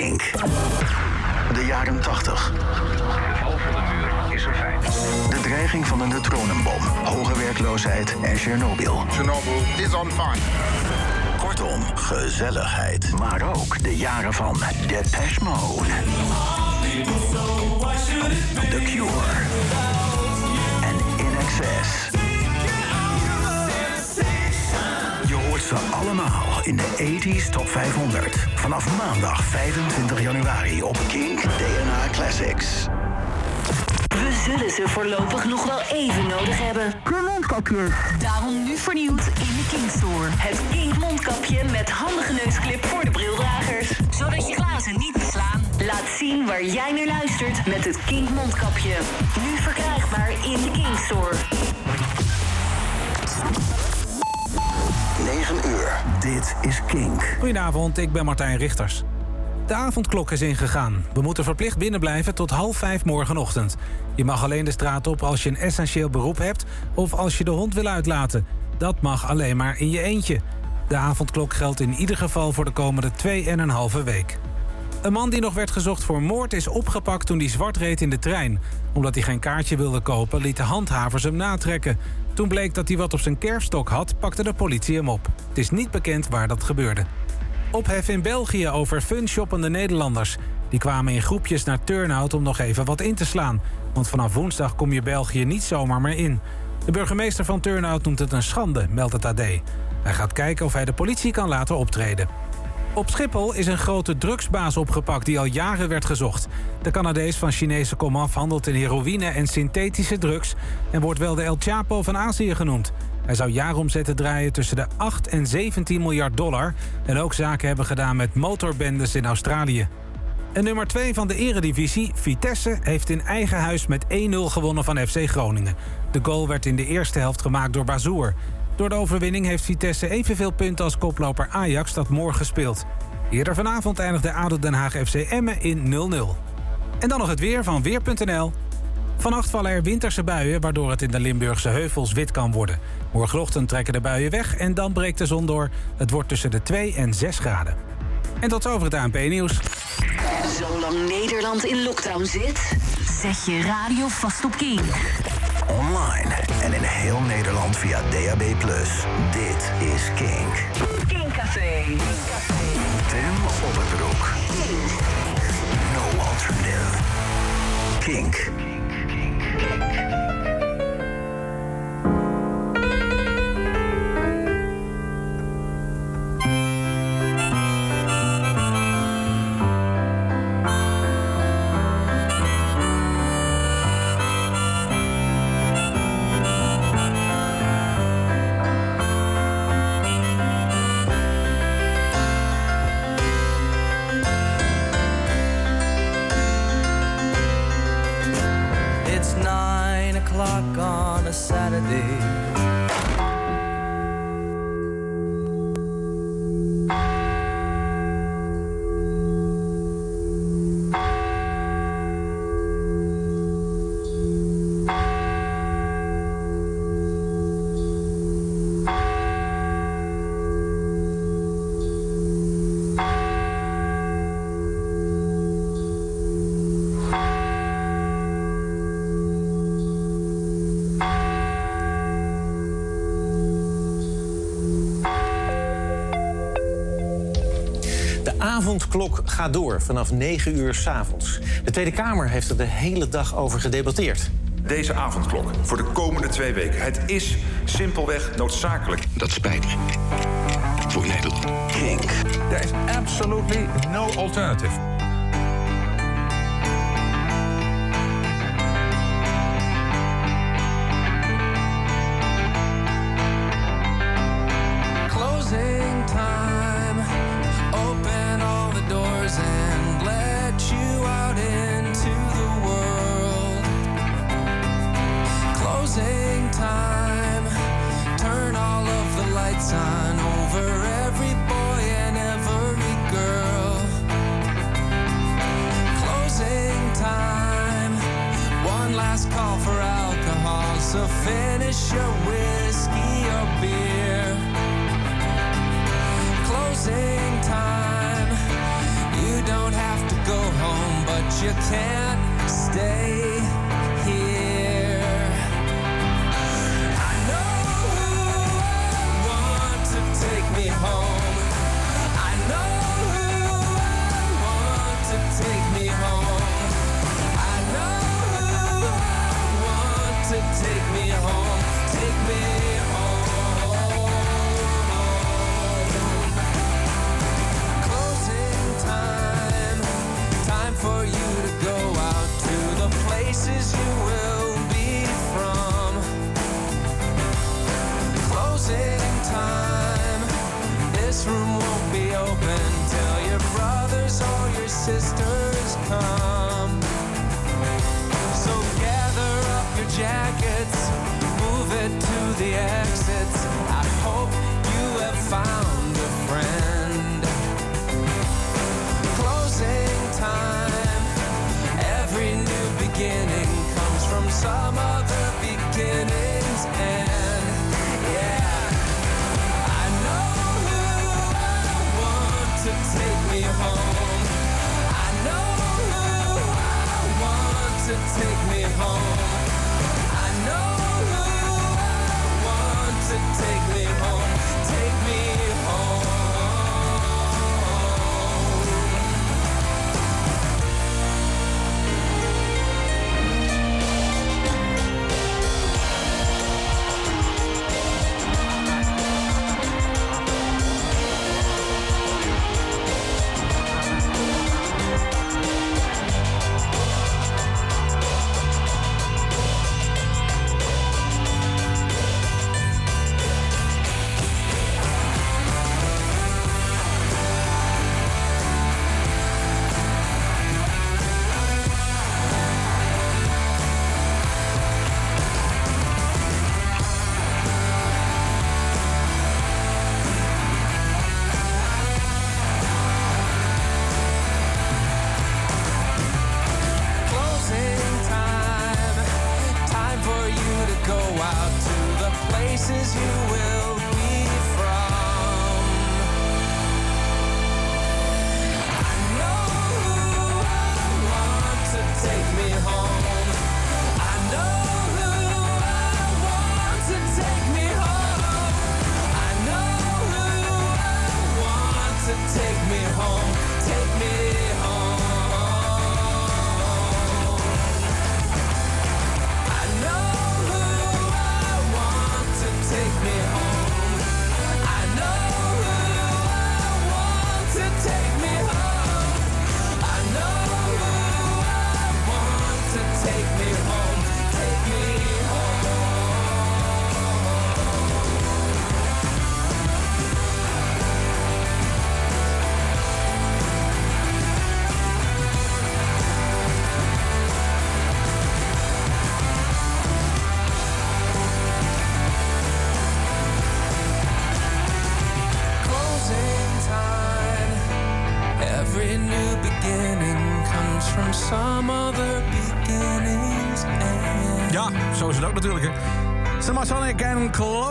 Kink. De jaren 80. De val van de muur is een feit. De dreiging van een neutronenbom, hoge werkloosheid en Tsjernobyl. Chernobyl is on fire. Kortom, gezelligheid. Maar ook de jaren van Depeche Mode. The Cure. En In Excess. Ze allemaal in de 80s Top 500. Vanaf maandag 25 januari op Kink DNA Classics. We zullen ze voorlopig nog wel even nodig hebben. De mondkapjes. Daarom nu vernieuwd in de King Store. Het King mondkapje met handige neusclip voor de brildragers. Zodat je glazen niet beslaan. Laat zien waar jij naar luistert met het King mondkapje. Nu verkrijgbaar in de King Store. 9 uur. Dit is Kink. Goedenavond, ik ben Martijn Richters. De avondklok is ingegaan. We moeten verplicht binnenblijven tot half vijf morgenochtend. Je mag alleen de straat op als je een essentieel beroep hebt... of als je de hond wil uitlaten. Dat mag alleen maar in je eentje. De avondklok geldt in ieder geval voor de komende 2,5 week. Een man die nog werd gezocht voor moord is opgepakt toen hij zwart reed in de trein. Omdat hij geen kaartje wilde kopen, liet de handhavers hem natrekken. Toen bleek dat hij wat op zijn kerfstok had, pakte de politie hem op. Het is niet bekend waar dat gebeurde. Ophef in België over funshoppende Nederlanders. Die kwamen in groepjes naar Turnhout om nog even wat in te slaan. Want vanaf woensdag kom je België niet zomaar meer in. De burgemeester van Turnhout noemt het een schande, meldt het AD. Hij gaat kijken of hij de politie kan laten optreden. Op Schiphol is een grote drugsbaas opgepakt die al jaren werd gezocht. De Canadees van Chinese komaf handelt in heroïne en synthetische drugs... en wordt wel de El Chapo van Azië genoemd. Hij zou jaaromzetten draaien tussen de 8 en 17 miljard dollar... en ook zaken hebben gedaan met motorbendes in Australië. En nummer 2 van de eredivisie, Vitesse, heeft in eigen huis met 1-0 gewonnen van FC Groningen. De goal werd in de eerste helft gemaakt door Bazoer. Door de overwinning heeft Vitesse evenveel punten als koploper Ajax dat morgen speelt. Eerder vanavond eindigde ADO Den Haag FC Emmen in 0-0. En dan nog het weer van Weer.nl. Vannacht vallen er winterse buien, waardoor het in de Limburgse heuvels wit kan worden. Morgenochtend trekken de buien weg en dan breekt de zon door. Het wordt tussen de 2 en 6 graden. En tot zover het ANP-nieuws. Zolang Nederland in lockdown zit, zet je radio vast op King. Online en in heel Nederland via DAB+. Dit is Kink. King Café. Tim op het broek. No alternative. Kink. It's avondklok gaat door vanaf 9 uur s'avonds. De Tweede Kamer heeft er de hele dag over gedebatteerd. Deze avondklok voor de komende twee weken. Het is simpelweg noodzakelijk. Dat spijt me. Voor Nederland. Kink. There is absolutely no alternative. You will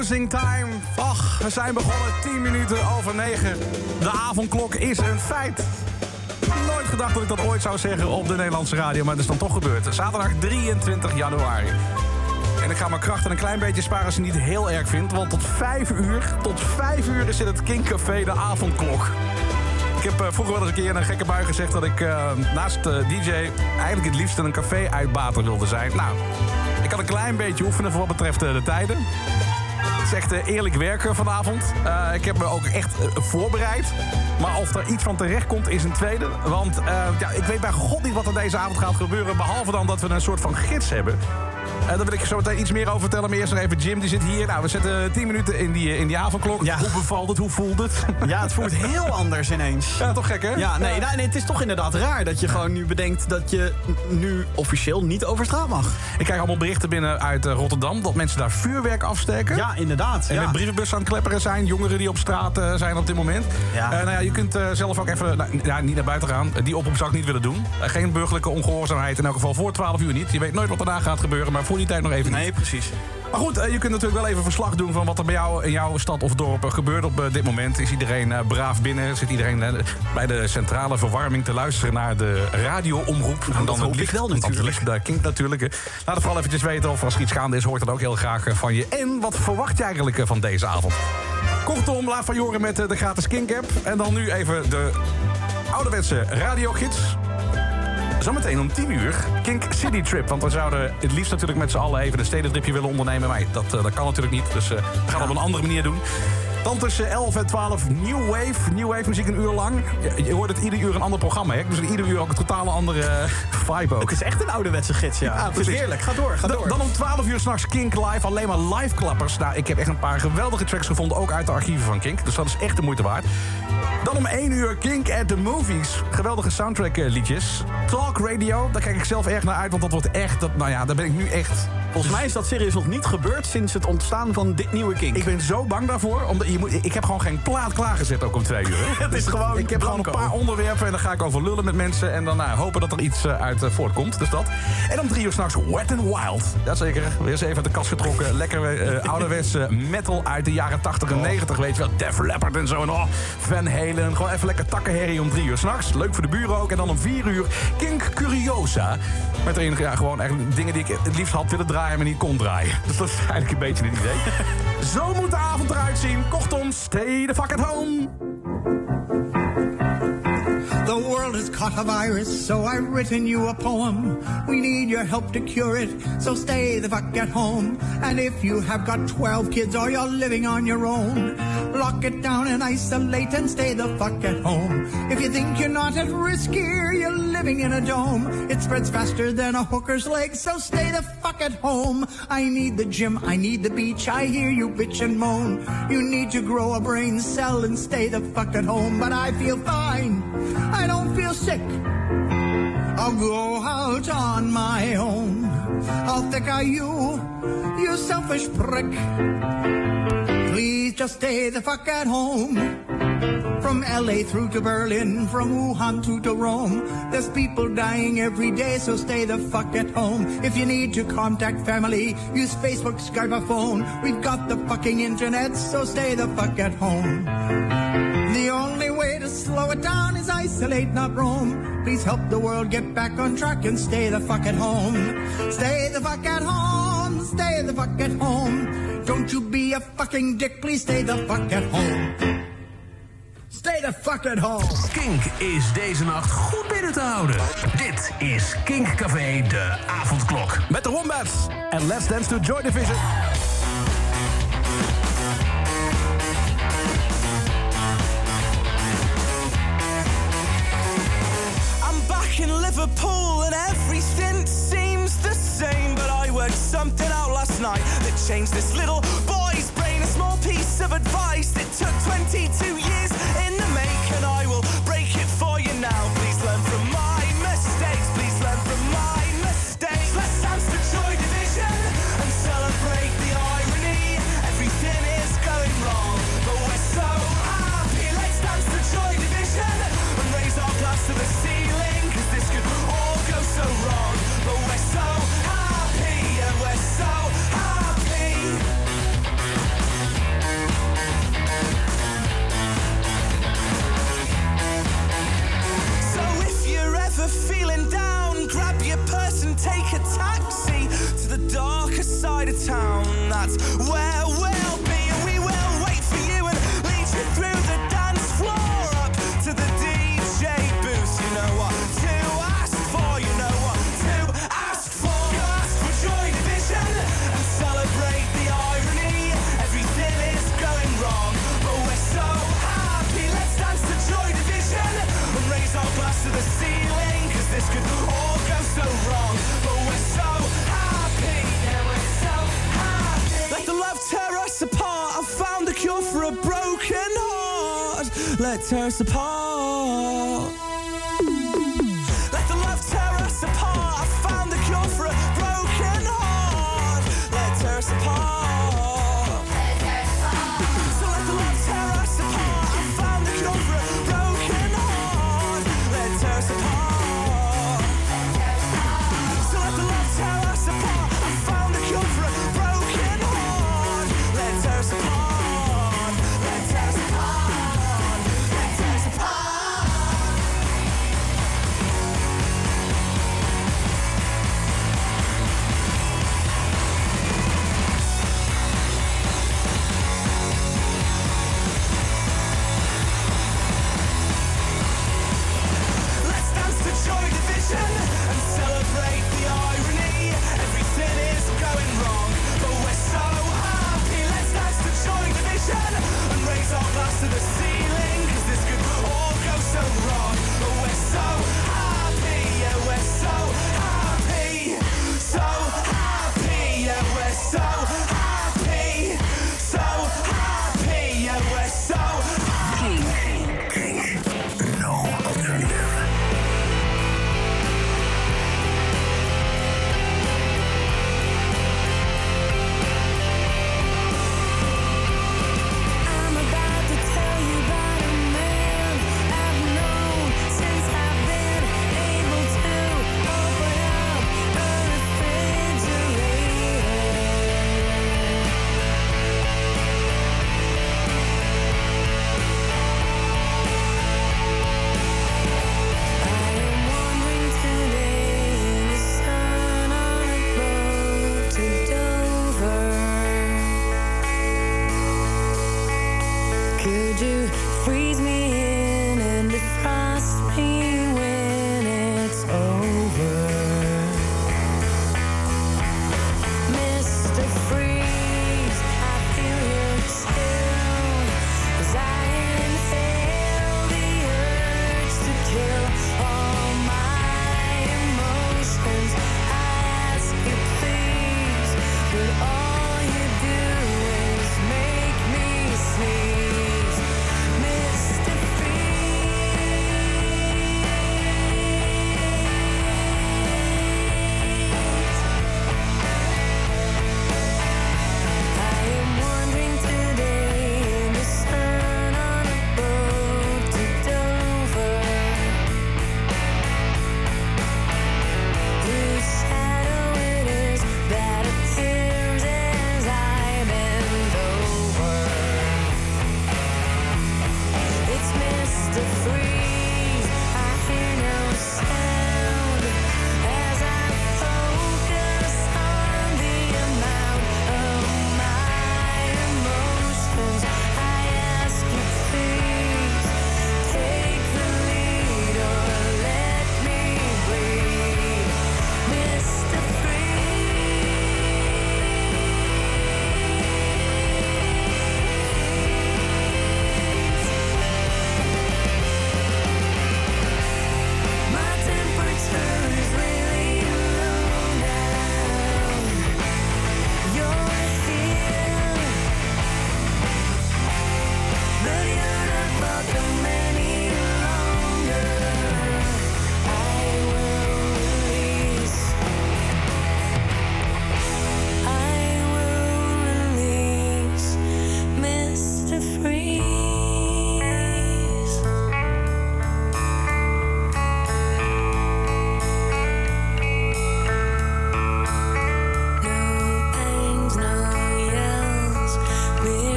Closing Time. Och, we zijn begonnen 10 minuten over 9. De avondklok is een feit. Nooit gedacht dat ik dat ooit zou zeggen op de Nederlandse radio, maar het is dan toch gebeurd. Zaterdag 23 januari. En ik ga mijn krachten een klein beetje sparen als je niet heel erg vindt. Want tot 5 uur, tot 5 uur is in het King Café de avondklok. Ik heb eh, vroeger wel eens een keer een gekke bui gezegd dat ik eh, naast eh, DJ eigenlijk het liefst een café-uitbater wilde zijn. Nou, ik kan een klein beetje oefenen voor wat betreft de tijden. Het is echt eh, eerlijk werken vanavond. Eh, ik heb me ook echt eh, voorbereid. Maar of er iets van terecht komt, is een tweede. Want ja, ik weet bij god niet wat er deze avond gaat gebeuren. Behalve dan dat we een soort van gids hebben. Eh, daar wil ik je zo meteen iets meer over vertellen. Maar eerst nog even Jim, die zit hier. Nou, we zetten 10 minuten in die, in die avondklok. Ja. Hoe bevalt het? Hoe voelt het? Ja, het voelt heel anders ineens. Ja, toch gek, hè? Ja, nee, nou, nee, het is toch inderdaad raar dat je gewoon nu bedenkt dat je nu officieel niet over straat mag. Ik krijg allemaal berichten binnen uit eh, Rotterdam... dat mensen daar vuurwerk afsteken. Ja, inderdaad. En ja. met brievenbussen aan het klepperen zijn. Jongeren die op straat eh, zijn op dit moment. Ja. Nou ja, je kunt zelf ook even nou, ja, niet naar buiten gaan. Die oproep zou ik niet willen doen. Geen burgerlijke ongehoorzaamheid. In elk geval voor 12 uur niet. Je weet nooit wat daarna gaat gebeuren. Maar voor die tijd nog even Nee, precies. Maar goed, eh, je kunt natuurlijk wel even verslag doen van wat er bij jou in jouw stad of dorp eh, gebeurt op eh, dit moment. Is iedereen braaf binnen? Zit iedereen bij de centrale verwarming te luisteren naar de radioomroep? En dat hoop ik wel natuurlijk. Dat klinkt natuurlijk. Laat het vooral eventjes weten of als er iets gaande is, hoort dat ook heel graag van je. En wat verwacht je eigenlijk van deze avond? Kortom, laat van je horen met de gratis Kink-app. En dan nu even de ouderwetse radiogids. Zometeen om 10 uur Kink City Trip. Want we zouden het liefst natuurlijk met z'n allen even een stedentripje willen ondernemen. Maar dat, eh, dat kan natuurlijk niet. Dus eh, we gaan het op een andere manier doen. Dan tussen 11 en 12 New Wave. New Wave muziek een uur lang. Je, hoort het ieder uur een ander programma. Hè? Dus ieder uur ook een totale andere eh, vibe ook. Het is echt een ouderwetse gids, ja. Ja, het is heerlijk. Ga door, ga Dan- door. Dan om 12 uur s'nachts Kink Live. Alleen maar live klappers. Nou, ik heb echt een paar geweldige tracks gevonden. Ook uit de archieven van Kink. Dus dat is echt de moeite waard. Dan om 1 uur Kink at the Movies. Geweldige soundtrack eh, liedjes. Talk Radio. Daar kijk ik zelf erg naar uit. Want dat wordt echt... Dat, nou ja, daar ben ik nu echt... Volgens mij is dat serieus nog niet gebeurd sinds het ontstaan van dit nieuwe Kink. Ik ben zo bang daarvoor. Omdat je moet, ik heb gewoon geen plaat klaargezet ook om twee uur. Hè? Het is gewoon Ik heb gewoon een paar onderwerpen en dan ga ik over lullen met mensen. En dan nou, hopen dat er iets eh, uit eh, voortkomt. Dus dat. En om drie uur s'nachts Wet and Wild. Jazeker. Weer eens even uit de kast getrokken. Lekker eh ouderwets eh, metal uit de jaren 80 en 90. Weet je wel. Def Leppard en zo. En oh, Van Halen. Gewoon even lekker takkenherrie om drie uur s'nachts. Leuk voor de buren ook. En dan om vier uur Kink Curiosa. Met erin ja, gewoon eigenlijk dingen die ik het liefst had willen draaien, maar niet kon draaien. Dus dat is eigenlijk een beetje het idee. Zo moet de avond eruit zien. Kortom, stay the fuck at home. The world has caught a virus, so I've written you a poem. We need your help to cure it, so stay the fuck at home. And if you have got 12 kids or you're living on your own, lock it down and isolate and stay the fuck at home. If you think you're not at risk here, you're living in a dome. It spreads faster than a hooker's leg, so stay the fuck at home. I need the gym, I need the beach, I hear you bitch and moan. You need to grow a brain cell and stay the fuck at home, but I feel fine. I don't feel sick. I'll go out on my own. I'll thick are you, you selfish prick? Please just stay the fuck at home. From LA through to Berlin, from Wuhan to, to Rome. There's people dying every day, so stay the fuck at home. If you need to contact family, use Facebook, Skype, or phone. We've got the fucking internet, so stay the fuck at home. The only way to slow it down is isolate, not roam. Please help the world get back on track and stay the fuck at home. Stay the fuck at home. Stay the fuck at home. Don't you be a fucking dick. Please stay the fuck at home. Stay the fuck at home. Kink is deze nacht goed binnen te houden. Dit is Kink Café, de avondklok. Met de Wombats. En Let's Dance to Joy Division. Changed this little boy's brain. A small piece of advice that took 22 years town. Tear us apart.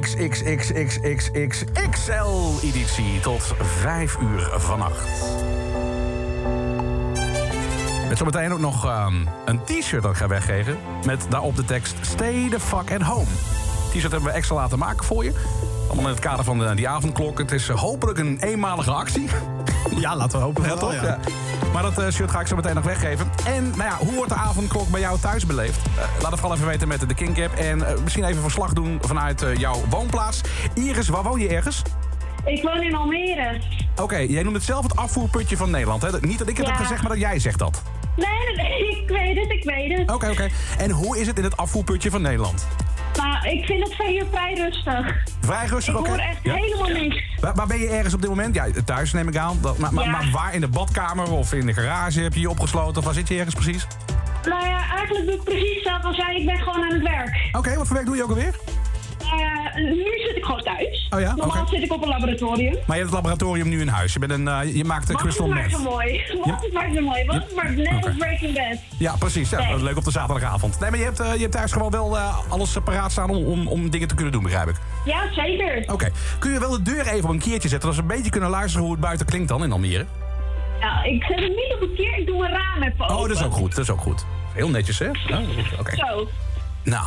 XXXXXXXL-editie tot 5 uur vannacht. Met zometeen ook nog ehm, een t-shirt dat ik ga weggeven. Met daarop de tekst Stay the fuck at home. T-shirt hebben we extra laten maken voor je. Allemaal in het kader van de, die avondklok. Het is eh, hopelijk een eenmalige actie. Ja, laten we hopen Ja, wel, toch? ja. Maar dat eh, shirt ga ik zo meteen nog weggeven. En nou ja, hoe wordt de avondklok bij jou thuis beleefd? Eh, laat het vooral even weten met de Kink app. En eh, misschien even verslag doen vanuit eh, jouw woonplaats. Iris, waar woon je ergens? Ik woon in Almere. Oké, jij noemt het zelf het afvoerputje van Nederland. Hè? Niet dat ik het Ja. heb gezegd, maar dat jij zegt dat. Nee, nee, nee, ik weet het, ik weet het. Oké, oké. En hoe is het in het afvoerputje van Nederland? Ik vind het hier vrij rustig. Vrij rustig, Ik oké? hoor echt Ja. helemaal niks. Waar, waar ben je ergens op dit moment? Ja, thuis neem ik aan. Dat, maar, maar, Ja. maar waar? In de badkamer of in de garage heb je je opgesloten? Of waar zit je ergens precies? Nou ja, eigenlijk doe ik precies hetzelfde als jij. Ik ben gewoon aan het werk. Oké, wat voor werk doe je ook alweer? Nou nu zit ik gewoon thuis. Oh ja? Normaal zit ik op een laboratorium. Maar je hebt het laboratorium nu in huis. Je, bent een, eh, je maakt Wat crystal is maar meth. zo mooi. Wat is maar zo mooi. Wat is maar net Oké. als Breaking Bad. Ja, precies. Ja, Nee. Leuk op de zaterdagavond. Nee, maar je hebt, eh, je hebt thuis gewoon wel eh, alles paraat staan om, om, om dingen te kunnen doen, begrijp ik. Ja, zeker. Oké. Kun je wel de deur even op een keertje zetten, dat we een beetje kunnen luisteren hoe het buiten klinkt dan in Almere? Ja, ik zet hem niet op een keer. Ik doe mijn raam even open. Oh, dat is ook goed. Dat is ook goed. Heel netjes, hè? Oh, Oké. Zo. Nou,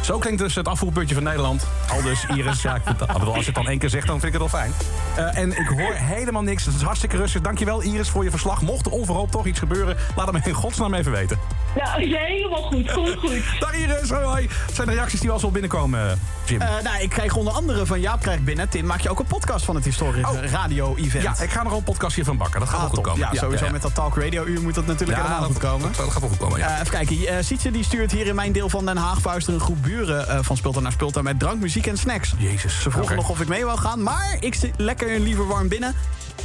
zo klinkt dus het afvoerputje van Nederland. Al dus Iris, ja, als je het dan één keer zegt, dan vind ik het wel fijn. Eh, en ik hoor helemaal niks. Het is hartstikke rustig. Dankjewel Iris voor je verslag. Mocht er onverhoopt toch iets gebeuren, laat het me in godsnaam even weten. Nou, is helemaal goed. Goed, goed. Dag Iris, hoi hoi. Zijn de reacties die wel eens wel binnenkomen, Jim. Eh, nou, ik krijg onder andere van Jaap krijg binnen. Tim, maak je ook een podcast van het historische radio-event? Oh. ja, ik ga nog een podcastje van bakken. Dat gaat Ah, wel goed komen. Ja, sowieso met dat talk radio uur moet dat natuurlijk Ja, helemaal dat- goed komen. dat- dat gaat wel goed komen, ja. Eh, even kijken. eh Sietse die stuurt hier in mijn deel van Den Haag een groep buren eh, van Spulta naar Spulta met drank, muziek en snacks. Jezus. Ze vroegen nog of ik mee wou gaan, maar ik zit lekker liever warm binnen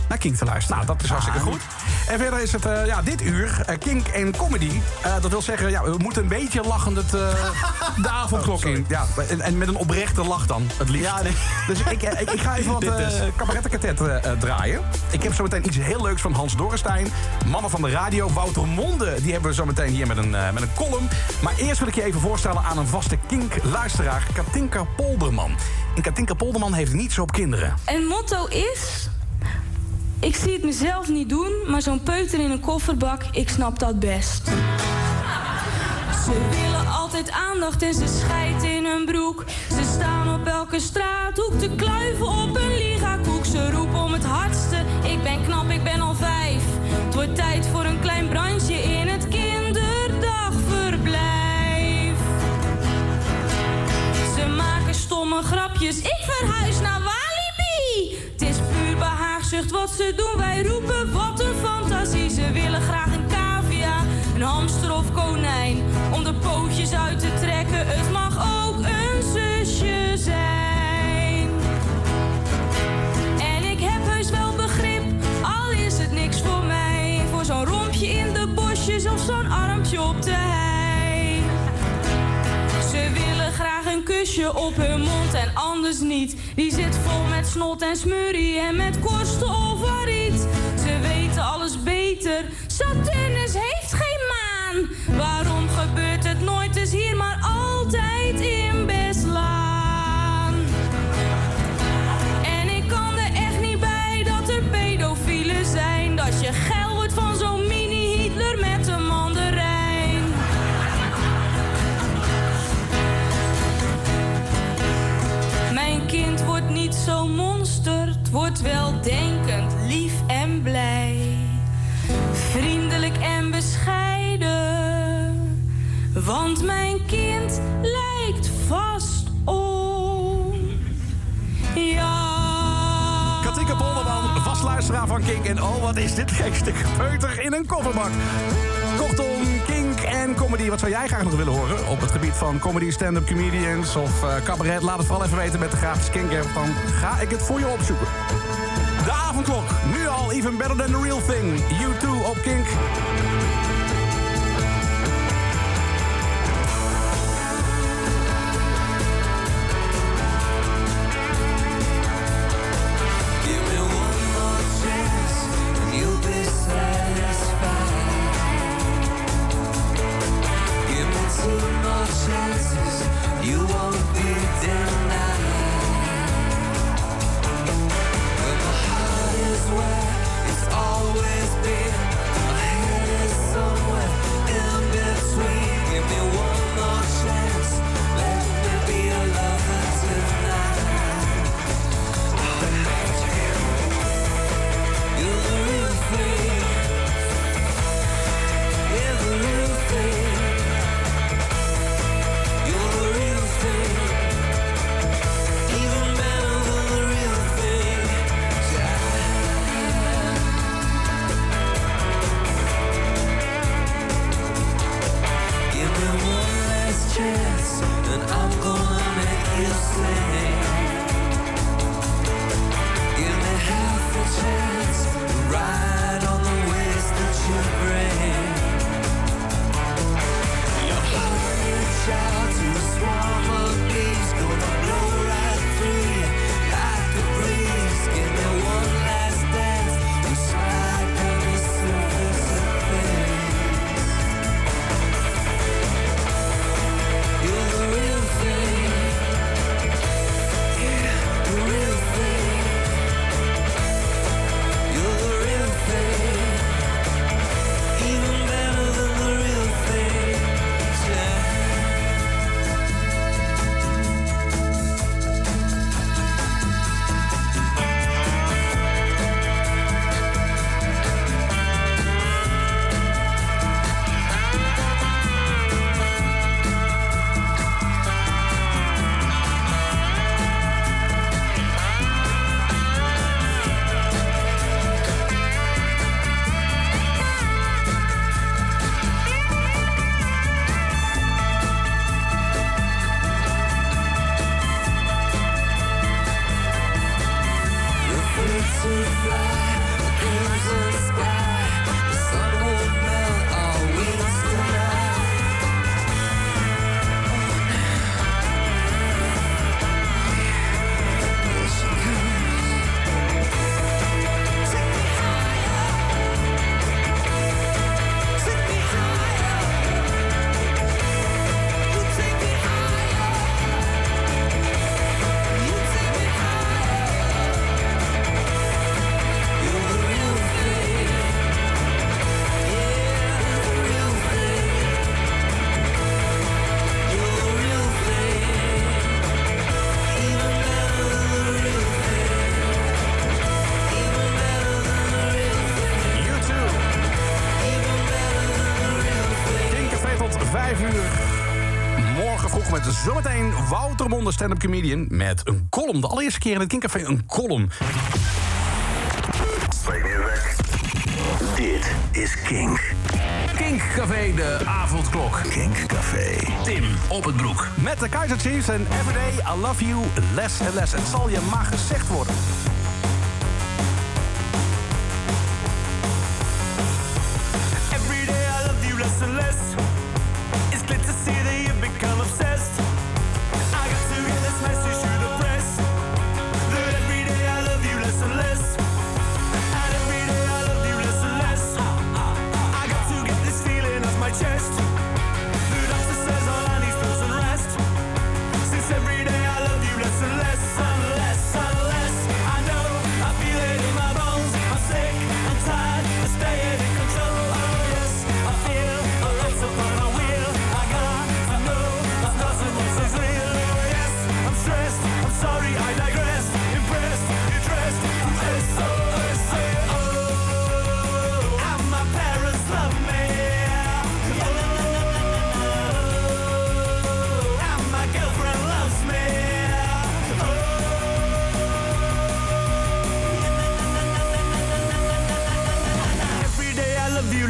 naar King te luisteren. Nou, dat is hartstikke Ah, goed. En verder is het eh, ja, dit uur eh, kink en comedy. Eh, dat wil zeggen, ja, we moeten een beetje lachend het, eh, de avondklok in. Ja, en, en met een oprechte lach dan, het liefst. Ja, nee. Dus ik, ik, ik ga even wat uh, cabarettenkatet draaien. Ik heb zo meteen iets heel leuks van Hans Dorrestein. Mannen van de radio, Wouter Monde. Die hebben we zo meteen hier met een, met een column. Maar eerst wil ik je even voorstellen aan een vaste kink-luisteraar. Katinka Polderman. En Katinka Polderman heeft niets op kinderen. En motto is... Ik zie het mezelf niet doen, maar zo'n peuter in een kofferbak, ik snap dat best. Ze willen altijd aandacht en ze schijten in hun broek. Ze staan op elke straathoek te kluiven op een ligakoek. Ze roepen om het hardste, ik ben knap, ik ben al vijf. Het wordt tijd voor een klein brandje in het kinderdagverblijf. Ze maken stomme grapjes, ik verhuis naar behaagzucht wat ze doen, wij roepen wat een fantasie. Ze willen graag een cavia, een hamster of konijn. Om de pootjes uit te trekken, het mag ook een zusje zijn. En ik heb heus wel begrip, al is het niks voor mij. Voor zo'n rompje in de bosjes of zo'n armpje op de hei. Een kusje op hun mond en anders niet. Die zit vol met snot en smurrie en met kosten of riet. Ze weten alles beter. Saturnus heeft geen maan. Waarom gebeurt het nooit eens hier, maar altijd want mijn kind lijkt vast op. Ja. Katinka Polderman, vastluisteraar van Kink. En oh, wat is dit gekste peuter in een kofferbak. Kortom, Kink en comedy. Wat zou jij graag nog willen horen op het gebied van comedy, stand-up comedians of eh, cabaret? Laat het vooral even weten met de grafische Kink. Dan ga ik het voor je opzoeken. De avondklok, nu al even better than the real thing. You too op Kink. Monde, stand-up comedian... met een column. De allereerste keer in het Kinkcafé een column. Dit is Kink. Kink Café, de avondklok. Kink Café. Tim op het broek. Met de Kaiser Chiefs en Everyday I Love You Less and Less. Het zal je maar gezegd worden.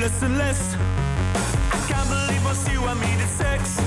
Less and less. I can't believe once you and me did sex.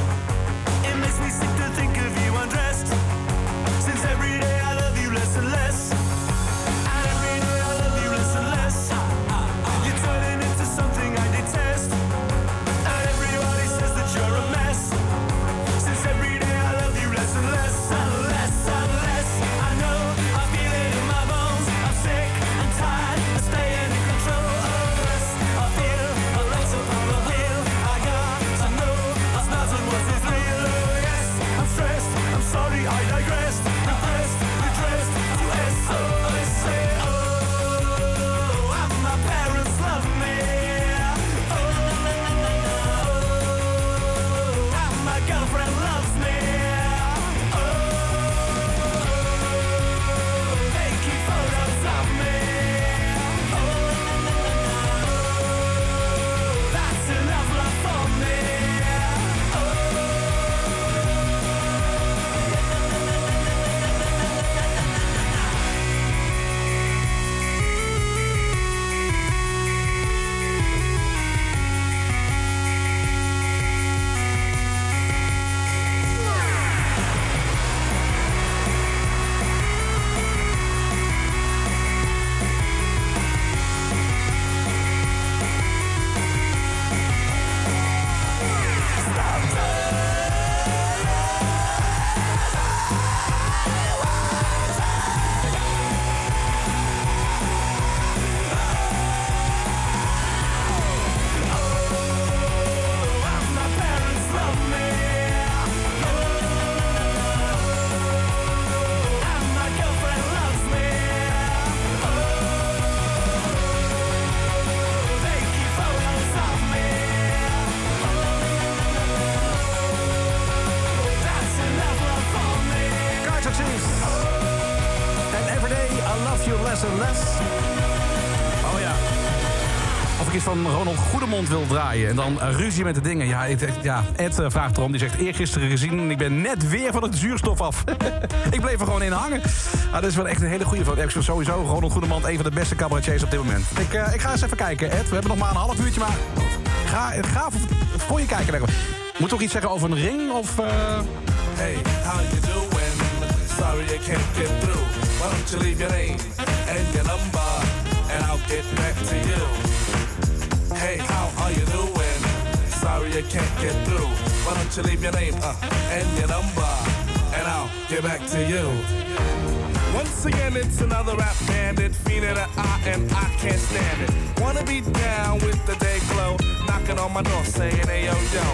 Wil draaien. En dan ruzie met de dingen. Ja, ik- ja Ed eh, vraagt erom. Die zegt eergisteren gezien. En ik ben net weer van het zuurstof af. ik bleef er gewoon in hangen. Ah, dat is wel echt een hele goede foto. Ik sowieso Ronald Goedemond een van de beste cabaretiers op dit moment. Ik, eh, ik ga eens even kijken, Ed. We hebben nog maar een half uurtje. Maar ga, ga voor, je kijken. denk ik. Moet toch iets zeggen over een ring? Of... eh, Hey, you? Sorry I can't get. Why don't you leave and and I'll get back to you. Hey, are you doing? Sorry I can't get through. Why don't you leave your name uh, and your number, and I'll get back to you. Once again, it's another rap bandit, feeding an eye, and I can't stand it. Wanna be down with the day glow, knocking on my door saying, hey yo yo.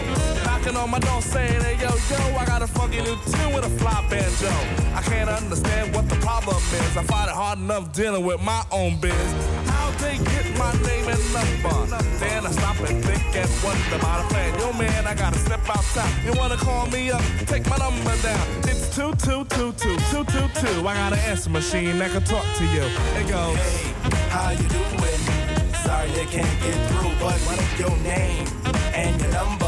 Knocking on my door saying, hey yo yo, I got a funky new tune with a fly banjo. I can't understand what the problem is. I find it hard enough dealing with my own biz. They get my name and number? Then I stop and think and wonder about a plan. Yo man, I gotta step outside. You wanna call me up? Take my number down. It's two two two two two two two. I got an answer machine that can talk to you. It goes. Hey, how you doing? Sorry I can't get through, but what is your name and your number?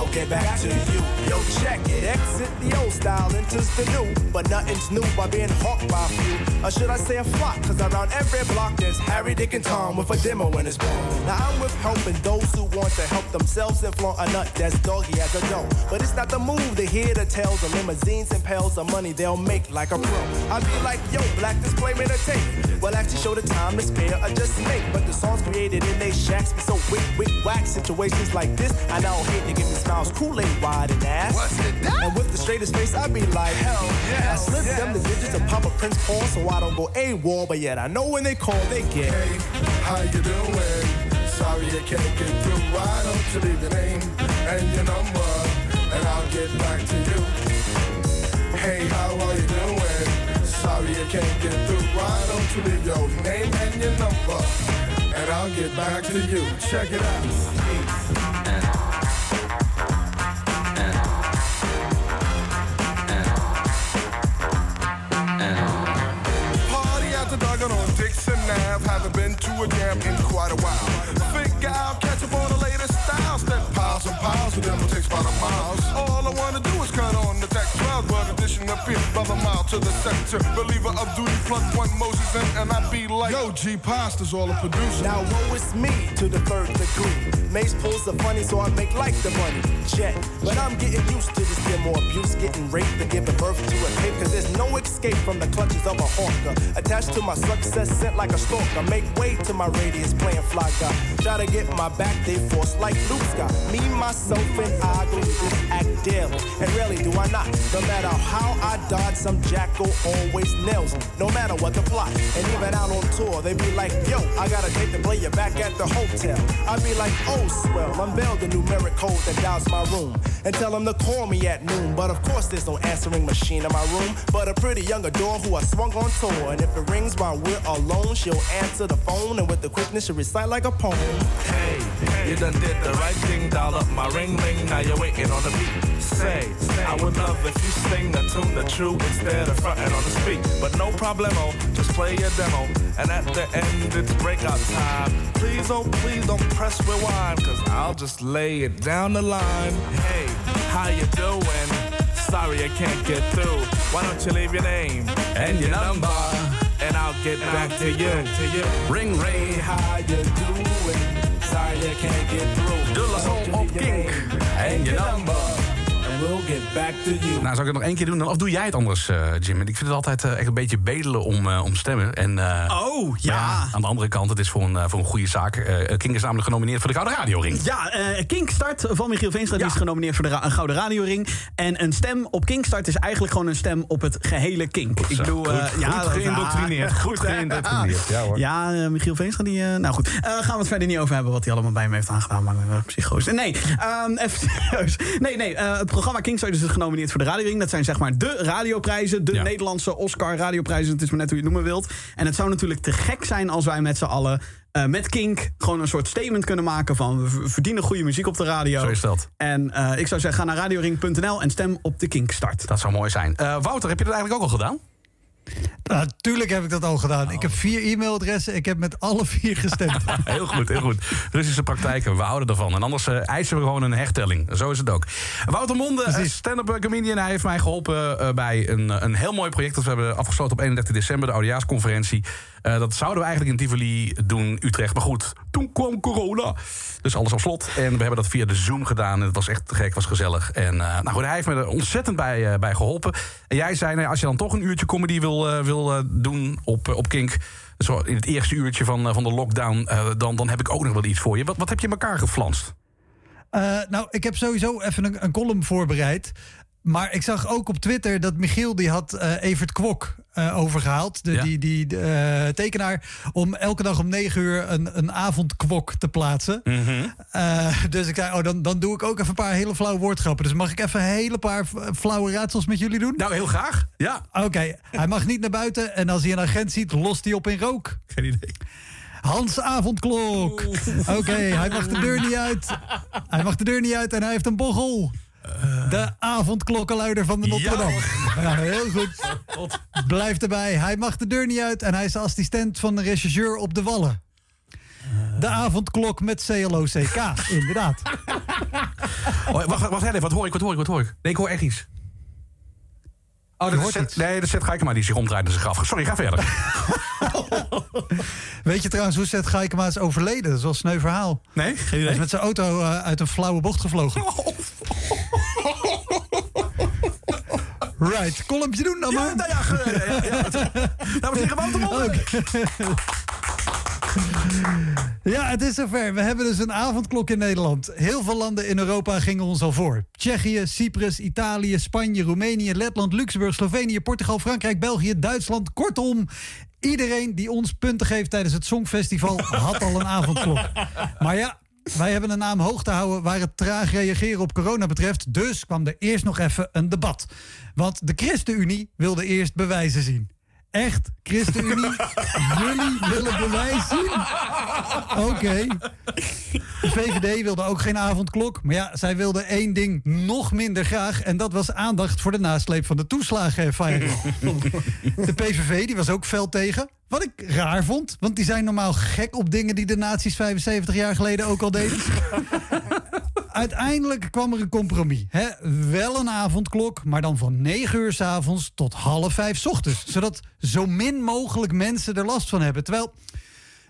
I'll get back to you. Yo, check it. Exit the old style, enters the new. But nothing's new by being hawked by a few. Or should I say a flock? Cause around every block there's Harry, Dick, and Tom with a demo in his ball. Now I'm with helping those who want to help themselves and flaunt a nut that's doggy as a dough. But it's not the move to hear the tales of limousines and pails of money they'll make like a pro. I'd be like, yo, black display made a tape. Well, actually show the time to spare or just make. But the songs created in they shacks be so wick, wick, whack. Situations like this, I now hate to give me smiles, Kool-Aid wide and ass. What's it that? And with the straightest face, I'd be like, hell yeah. I slip them the digits and pop a Prince Paul so I don't go AWOL. But yet I know when they call, they get. Hey, how you doing? Sorry I can't get through. Why don't you leave your name and your number, and I'll get back to you. Hey, how are you doing? Sorry I can't get through. Why don't you leave your name and your number, and I'll get back to you. Check it out. On Dixon Ave. Haven't been to a jam in quite a while. Think I'll catch up on the latest style. Step piles and piles of them will take about a miles. All I wanna do to the sector. Believer of duty, plug one Moses in, and I be like, Yo, G Pasta's all a producer. Now woe is me to the third degree. Mace pulls the funny, so I make like the money. Check. But I'm getting used to this more abuse, getting raped and giving birth to a tape. Cause there's no escape from the clutches of a hawker. Attached to my success, sent like a stalker. Make way to my radius, playing fly guy. Try to get my back, they force like Luke Scott. Me, myself, and I go through this act daily. And really do I not. No matter how I dodge, some jackal always nails me. No matter what the plot. And even out on tour, they be like, yo, I gotta take the player back at the hotel. I be like, oh, swell, unveil the numeric code that dials my room. And tell them to call me at noon. But of course, there's no answering machine in my room. But a pretty young adore who I swung on tour. And if it rings while we're alone, she'll answer the phone. And with the quickness, she'll recite like a poem. Hey, you done did the right thing, dial up my ring ring, now you're waiting on the beat. Say, I would love if you sing a tune the true instead of fronting on the speak. But no problemo, just play your demo. And at the end, it's breakout time. Please, oh, please don't press rewind, cause I'll just lay it down the line. Hey, how you doing? Sorry I can't get through. Why don't you leave your name and your number? And I'll get back to you, to you. Ring ring, how you doing? Sorry I can't get through. La Soul op Kink. En je number. We'll get back to you. Nou, zou ik het nog één keer doen? Dan- Of doe jij het anders, eh, Jim? Ik vind het altijd eh, echt een beetje bedelen om, eh, om stemmen. En, Oh, ja. Aan de andere kant, het is voor een, voor een goede zaak. Kink is namelijk genomineerd voor de Gouden Radioring. Ja, eh Kinkstart van Michiel Veenstra is genomineerd voor de ra- Gouden Radioring. En een stem op Kinkstart is eigenlijk gewoon een stem op het gehele Kink. Ik bedoel, Goed- goed ja, geïndoctrineerd, goed hè? geïndoctrineerd, ja, hoor. Ja, Michiel Veenstra die... nou goed, gaan we het verder niet over hebben wat hij allemaal bij me heeft aangedaan. Maar psychoos. Nee, ehm, even serieus. Nee, nee, het programma Kinkstart is dus genomineerd voor de Radioring. Dat zijn zeg maar de radioprijzen, de Nederlandse Oscar radioprijzen. Het is maar net hoe je het noemen wilt. En het zou natuurlijk te gek zijn als wij met z'n allen... eh, met Kink gewoon een soort statement kunnen maken van... we verdienen goede muziek op de radio. Zo is dat. En eh, ik zou zeggen, ga naar radioring.nl en stem op de Kinkstart. Dat zou mooi zijn. Eh, Wouter, heb je dat eigenlijk ook al gedaan? Natuurlijk heb ik dat al gedaan. Ik heb vier e-mailadressen. Ik heb met alle vier gestemd. Heel goed, heel goed. Russische praktijken, we houden ervan. En anders eh, eisen we gewoon een hertelling. Zo is het ook. Wouter Monde, eh, stand-up comedian. Hij heeft mij geholpen eh, bij een, een heel mooi project... dat we hebben afgesloten op 31 december, de Oudejaarsconferentie. Dat zouden we eigenlijk in Tivoli doen, Utrecht. Maar goed, toen kwam corona. Dus alles op slot. En we hebben dat via de Zoom gedaan. En het was echt gek, was gezellig. En eh, nou goed, hij heeft me er ontzettend bij, eh, bij geholpen. En jij zei, nou, als je dan toch een uurtje comedy wil, eh, wil doen op, op Kink... Zo in het eerste uurtje van, van de lockdown, dan, dan heb ik ook nog wel iets voor je. Wat, wat heb je in elkaar geflanst? Nou, ik heb sowieso even een, een column voorbereid. Maar ik zag ook op Twitter dat Michiel die had eh, Evert Kwok eh, overgehaald. De, Ja. Die, die de, eh, tekenaar. Om elke dag om negen uur een, een avondkwok te plaatsen. Eh, dus ik zei, oh, dan, dan doe ik ook even een paar hele flauwe woordgrappen. Dus mag ik even een hele paar flauwe raadsels met jullie doen? Nou, heel graag. Ja. Oké, hij mag niet naar buiten. En als hij een agent ziet, lost hij op in rook. Geen idee. Hans Avondklok. Oké, hij mag de deur niet uit. Hij mag de deur niet uit en hij heeft een bochel. De avondklokkenluider van de Notre Dame. Ja, heel goed. Blijf erbij. Hij mag de deur niet uit en hij is assistent van de rechercheur op de Wallen. De avondklok met CLOCK, inderdaad. Oh, wacht, wacht even, wat hoor ik, wat hoor ik, wat hoor ik? Nee, ik hoor echt iets. Oh, dat Zet, nee, dat Zet Gaikema die zich omdraait in zijn graf. Sorry, ga verder. Weet je trouwens hoe Seth Gaikema is overleden? Dat wel een sneu verhaal. Nee, geen Hij is met zijn auto eh, uit een flauwe bocht gevlogen. Right, kolompje doen dan maar. Ja, ja, ja, ja, ja. Nou, we zeggen Wouter. Ja, het is zover. We hebben dus een avondklok in Nederland. Heel veel landen in Europa gingen ons al voor. Tsjechië, Cyprus, Italië, Spanje, Roemenië, Letland, Luxemburg, Slovenië, Portugal, Frankrijk, België, Duitsland. Kortom, iedereen die ons punten geeft tijdens het Songfestival had al een avondklok. Maar ja, wij hebben een naam hoog te houden waar het traag reageren op corona betreft. Dus kwam er eerst nog even een debat. Want de ChristenUnie wilde eerst bewijzen zien. Echt, ChristenUnie, jullie willen bewijs zien? Oké. De VVD wilde ook geen avondklok. Maar ja, zij wilde één ding nog minder graag. En dat was aandacht voor de nasleep van de toeslagenfeiling. De PVV die was ook fel tegen. Wat ik raar vond, want die zijn normaal gek op dingen die de nazi's 75 jaar geleden ook al deden. Uiteindelijk kwam er een compromis. Hè? Wel een avondklok, maar dan van 9 uur s avonds tot half 5 s ochtends. Zodat zo min mogelijk mensen er last van hebben. Terwijl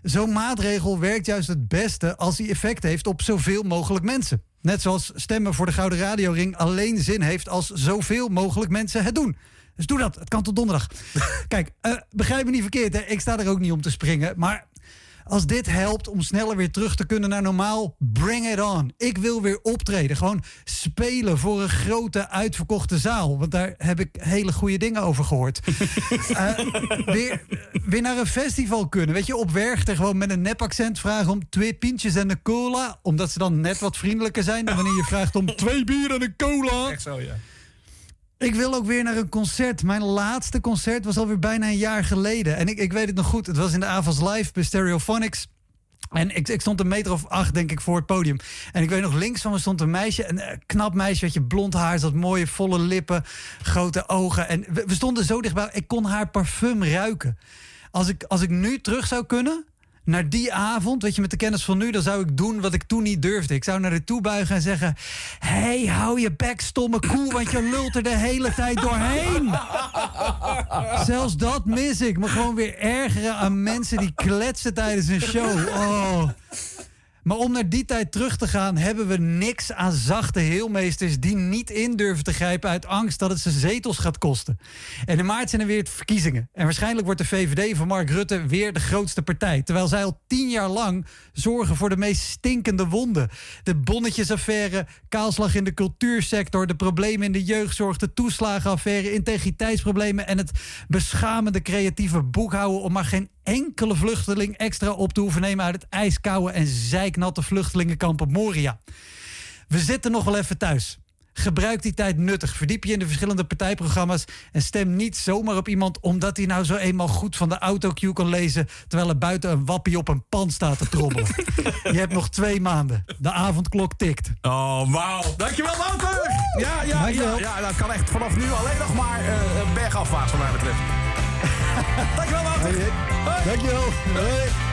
zo'n maatregel werkt juist het beste als die effect heeft op zoveel mogelijk mensen. Net zoals stemmen voor de Gouden Radioring alleen zin heeft als zoveel mogelijk mensen het doen. Dus doe dat. Het kan tot donderdag. Kijk, eh, begrijp me niet verkeerd. Hè? Ik sta er ook niet om te springen. Maar als dit helpt om sneller weer terug te kunnen naar normaal, bring it on. Ik wil weer optreden. Gewoon spelen voor een grote uitverkochte zaal. Want daar heb ik hele goede dingen over gehoord. Eh, weer, weer naar een festival kunnen. Weet je, op Werchter gewoon met een nepaccent vragen om twee pintjes en een cola. Omdat ze dan net wat vriendelijker zijn dan wanneer je vraagt om twee bier en een cola. Echt zo, ja. Ik wil ook weer naar een concert. Mijn laatste concert was alweer bijna een jaar geleden. En ik, ik weet het nog goed. Het was in de Avals Live bij Stereophonics. En ik, stond een meter of acht, denk ik, voor het podium. En ik weet nog, links van me stond een meisje. Een eh, knap meisje, weet je, blond haar. Ze had mooie, volle lippen, grote ogen. En we, we stonden zo dichtbij. Ik kon haar parfum ruiken. Als ik, als ik nu terug zou kunnen, naar die avond, weet je, met de kennis van nu, dan zou ik doen wat ik toen niet durfde. Ik zou naar de toe buigen en zeggen: hey, hou je bek, stomme koe, want je lult er de hele tijd doorheen. Zelfs dat mis ik. Me gewoon weer ergeren aan mensen die kletsen tijdens een show. Oh. Maar om naar die tijd terug te gaan, hebben we niks aan zachte heelmeesters die niet in durven te grijpen uit angst dat het ze zetels gaat kosten. En in maart zijn er weer verkiezingen. En waarschijnlijk wordt de VVD van Mark Rutte weer de grootste partij. Terwijl zij al tien jaar lang zorgen voor de meest stinkende wonden. De bonnetjesaffaire, kaalslag in de cultuursector, de problemen in de jeugdzorg, de toeslagenaffaire, integriteitsproblemen en het beschamende creatieve boekhouden om maar geen enkele vluchteling extra op te hoeven nemen uit het ijskoude en zeiknatte vluchtelingenkamp op Moria. We zitten nog wel even thuis. Gebruik die tijd nuttig. Verdiep je in de verschillende partijprogramma's. En stem niet zomaar op iemand omdat hij nou zo eenmaal goed van de autocue kan lezen. terwijl er buiten een wappie op een pan staat te trommelen. je hebt nog twee maanden. De avondklok tikt. Oh, wauw. Dankjewel, Wouter. Ja, ja, ja, ja, dat kan echt vanaf nu alleen nog maar een bergafwaarts, wat mij betreft. Dankjewel, Wouter. Dankjewel. Hoi.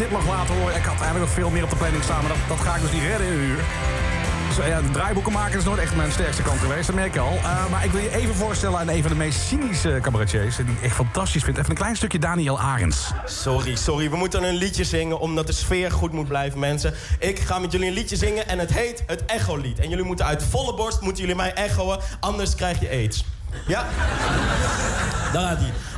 Dit nog laten horen. Ik had eigenlijk nog veel meer op de planning staan, maar dat, dat ga ik dus niet redden in uur. Zo, ja, de draaiboeken maken is nooit echt mijn sterkste kant geweest, dat merk je al. Eh, maar ik wil je even voorstellen aan een van de meest cynische cabaretiers... die ik echt fantastisch vind. Even een klein stukje Daniel Arends. Sorry, sorry. We moeten een liedje zingen omdat de sfeer goed moet blijven, mensen. Ik ga met jullie een liedje zingen en het heet het Echo-lied. En jullie moeten uit volle borst moeten jullie mij echoen, anders krijg je aids. Ja? Daar gaat.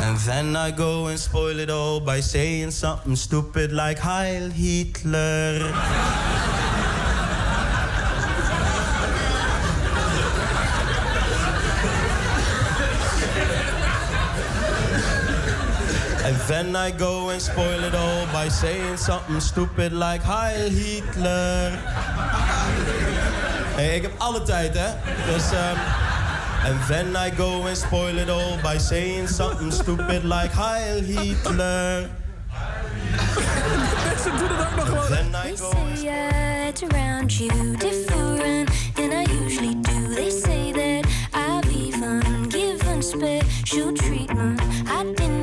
And then I go and spoil it all by saying something stupid like Heil Hitler. And then I go and spoil it all by saying something stupid like Heil Hitler. Hey, ik heb alle tijd, hè? Dus, um, and then I go and spoil it all by saying something stupid like Heil Hitler. Ze doen het ook nog gewoon. Then I They say I act around you different than I usually do. They say that I've even given special treatment. I deny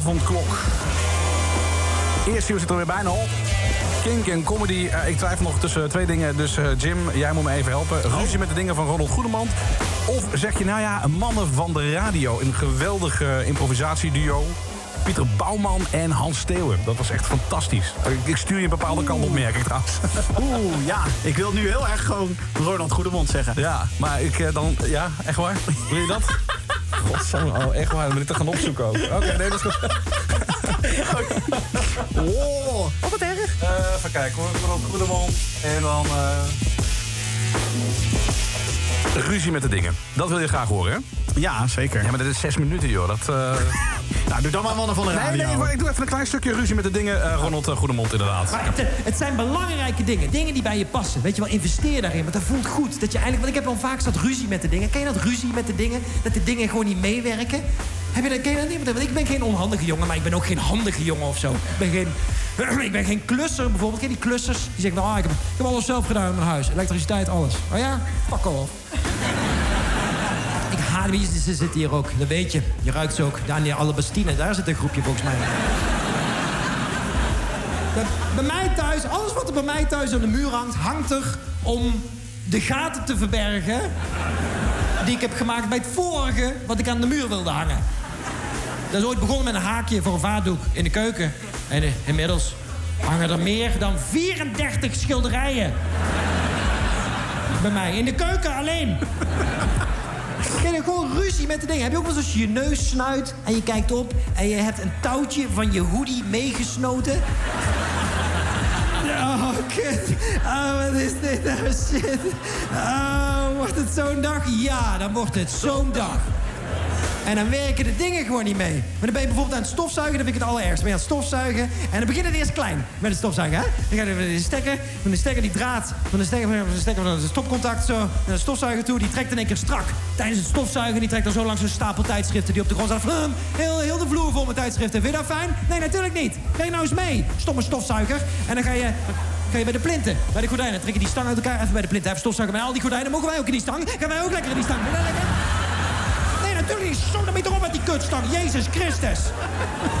avondklok. Eerste uur zit er weer bijna op. Kink en comedy. Eh, ik twijfel nog tussen twee dingen. Dus eh, Jim, jij moet me even helpen. Ruzie met de dingen van Ronald Goedemond. Of zeg je, nou ja, mannen van de radio. Een geweldig eh, improvisatieduo. Pieter Bouwman en Hans Steeuwen. Dat was echt fantastisch. Ik, stuur je een bepaalde kant op, merk ik trouwens. Oeh, ja. Ik wil nu heel erg gewoon Ronald Goedemond zeggen. Ja, maar ik eh, dan... Ja, echt waar? Wil je dat? Godsamme, oh, echt waar. Dan moet ik dat gaan opzoeken ook. Oké, nee, dat is goed. Oh, wat wat erg. Eh, even kijken hoor. Ronald Goedemond. En dan... eh, Ruzie met de dingen. Dat wil je graag horen, hè? Ja, zeker. Ja, maar dat is zes minuten, joh. Dat, eh, Nou, doe dan maar mannen van de Nee, radio. nee, maar ik doe even een klein stukje ruzie met de dingen. Eh, Ronald eh, Goedemond, inderdaad. Maar het, het zijn belangrijke dingen. Dingen die bij je passen. Weet je wel, investeer daarin. Want dat voelt goed. Dat je eigenlijk, want ik heb al vaak zat ruzie met de dingen. Ken je dat ruzie met de dingen? Dat de dingen gewoon niet meewerken? Heb je dat, ken je dat niet? Want ik ben geen onhandige jongen, maar ik ben ook geen handige jongen of zo. Ik ben geen, ik ben geen klusser bijvoorbeeld. Ken je die klussers? Die zeggen, nou, ik, heb, ik heb alles zelf gedaan in mijn huis. Elektriciteit, alles. Oh ja? Fuck off. Ze zitten hier ook. Dat weet je. Je ruikt ze ook. Daniel Alabastine, daar zit een groepje volgens mij. Bij, bij mij thuis, alles wat er bij mij thuis aan de muur hangt, hangt er om de gaten te verbergen. Die ik heb gemaakt bij het vorige wat ik aan de muur wilde hangen. Dat is ooit begonnen met een haakje voor een vaatdoek in de keuken. En eh, inmiddels hangen er meer dan 34 schilderijen. Bij mij, in de keuken alleen. Je gewoon ruzie met de dingen? Heb je ook wel eens als je je neus snuit en je kijkt op en je hebt een touwtje van je hoodie meegesnoten? Oh, kut. Oh, wat is dit nou shit? Oh, wordt het zo'n dag? Ja, dan wordt het zo'n dag. En dan werken de dingen gewoon niet mee. Maar dan ben je bijvoorbeeld aan het stofzuigen, dat vind ik het allerergste. Ben je aan het stofzuigen en dan begint het eerst klein met het stofzuigen, hè? Dan ga je met de stekker, van de stekker die draad, van de stekker, van de stekker van het stopcontact zo naar de stofzuiger toe, die trekt in één keer strak. Tijdens het stofzuigen, die trekt dan zo langs een stapel tijdschriften die op de grond staan. Vlam, Heel, heel de vloer vol met tijdschriften. Vind je dat fijn? Nee, natuurlijk niet. Je nou eens mee, stomme stofzuiger. En dan ga je... Ga je bij de plinten, bij de gordijnen, trek je die stang uit elkaar. Even bij de plinten, even stofzuigen. Bij al die gordijnen mogen wij ook in die stang. Gaan wij ook lekker in die stang. Lekker? Nee, natuurlijk niet. Zo, dan ben je toch op met die kutstang. Jezus Christus.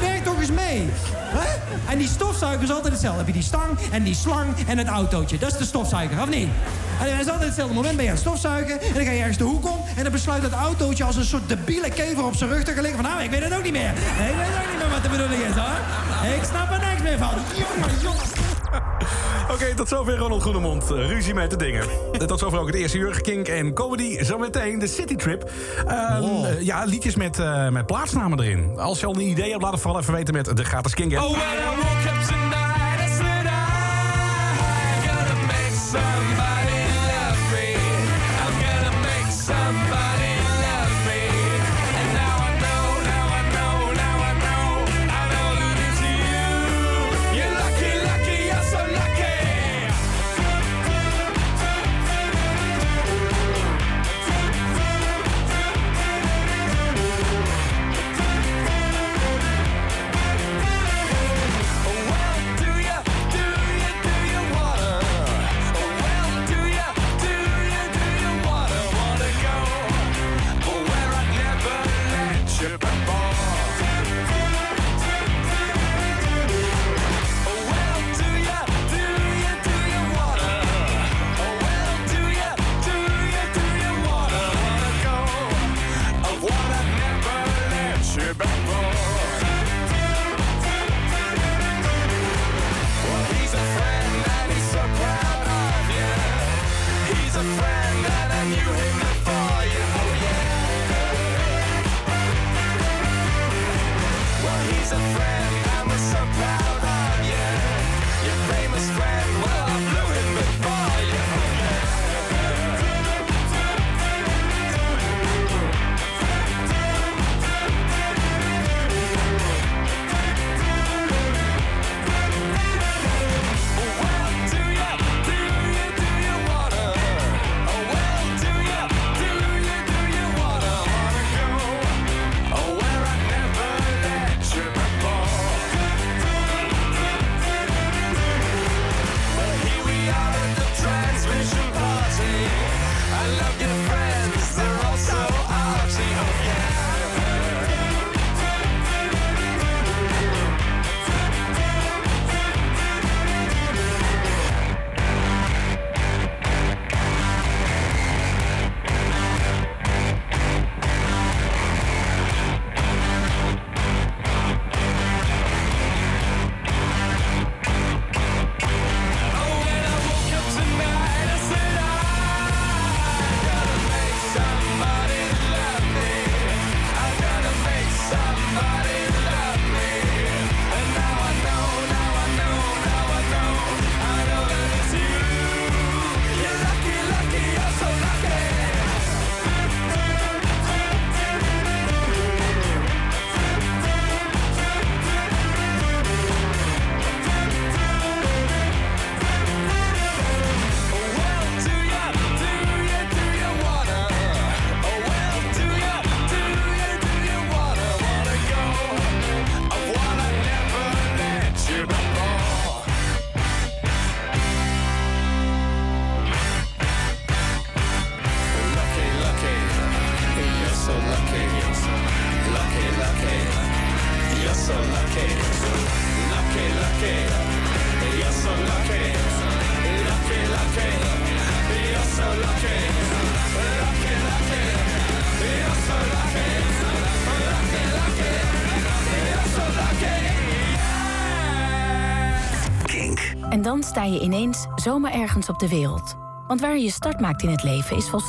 Werk toch eens mee. Hè? En die stofzuiger is altijd hetzelfde. Heb je die stang en die slang en het autootje. Dat is de stofzuiger, of niet? En het is altijd hetzelfde moment. Ben je aan het stofzuigen en dan ga je ergens de hoek om... en dan besluit dat autootje als een soort debiele kever op zijn rug te gaan liggen. Van nou, ik weet het ook niet meer. Ik weet ook niet meer wat de bedoeling is, hoor. Ik snap er niks meer van. Jongen, jongen. Oké, tot zover Ronald Goedemond. Eh, ruzie met de dingen. Tot zover ook het eerste uur. Kink en comedy. Zometeen de citytrip. Ehm, eh, ja, liedjes met, eh, met plaatsnamen erin. Als je al een idee hebt, laat het vooral even weten met de gratis Kink. Oh, sta je ineens zomaar ergens op de wereld. Want waar je je start maakt in het leven is volstrekt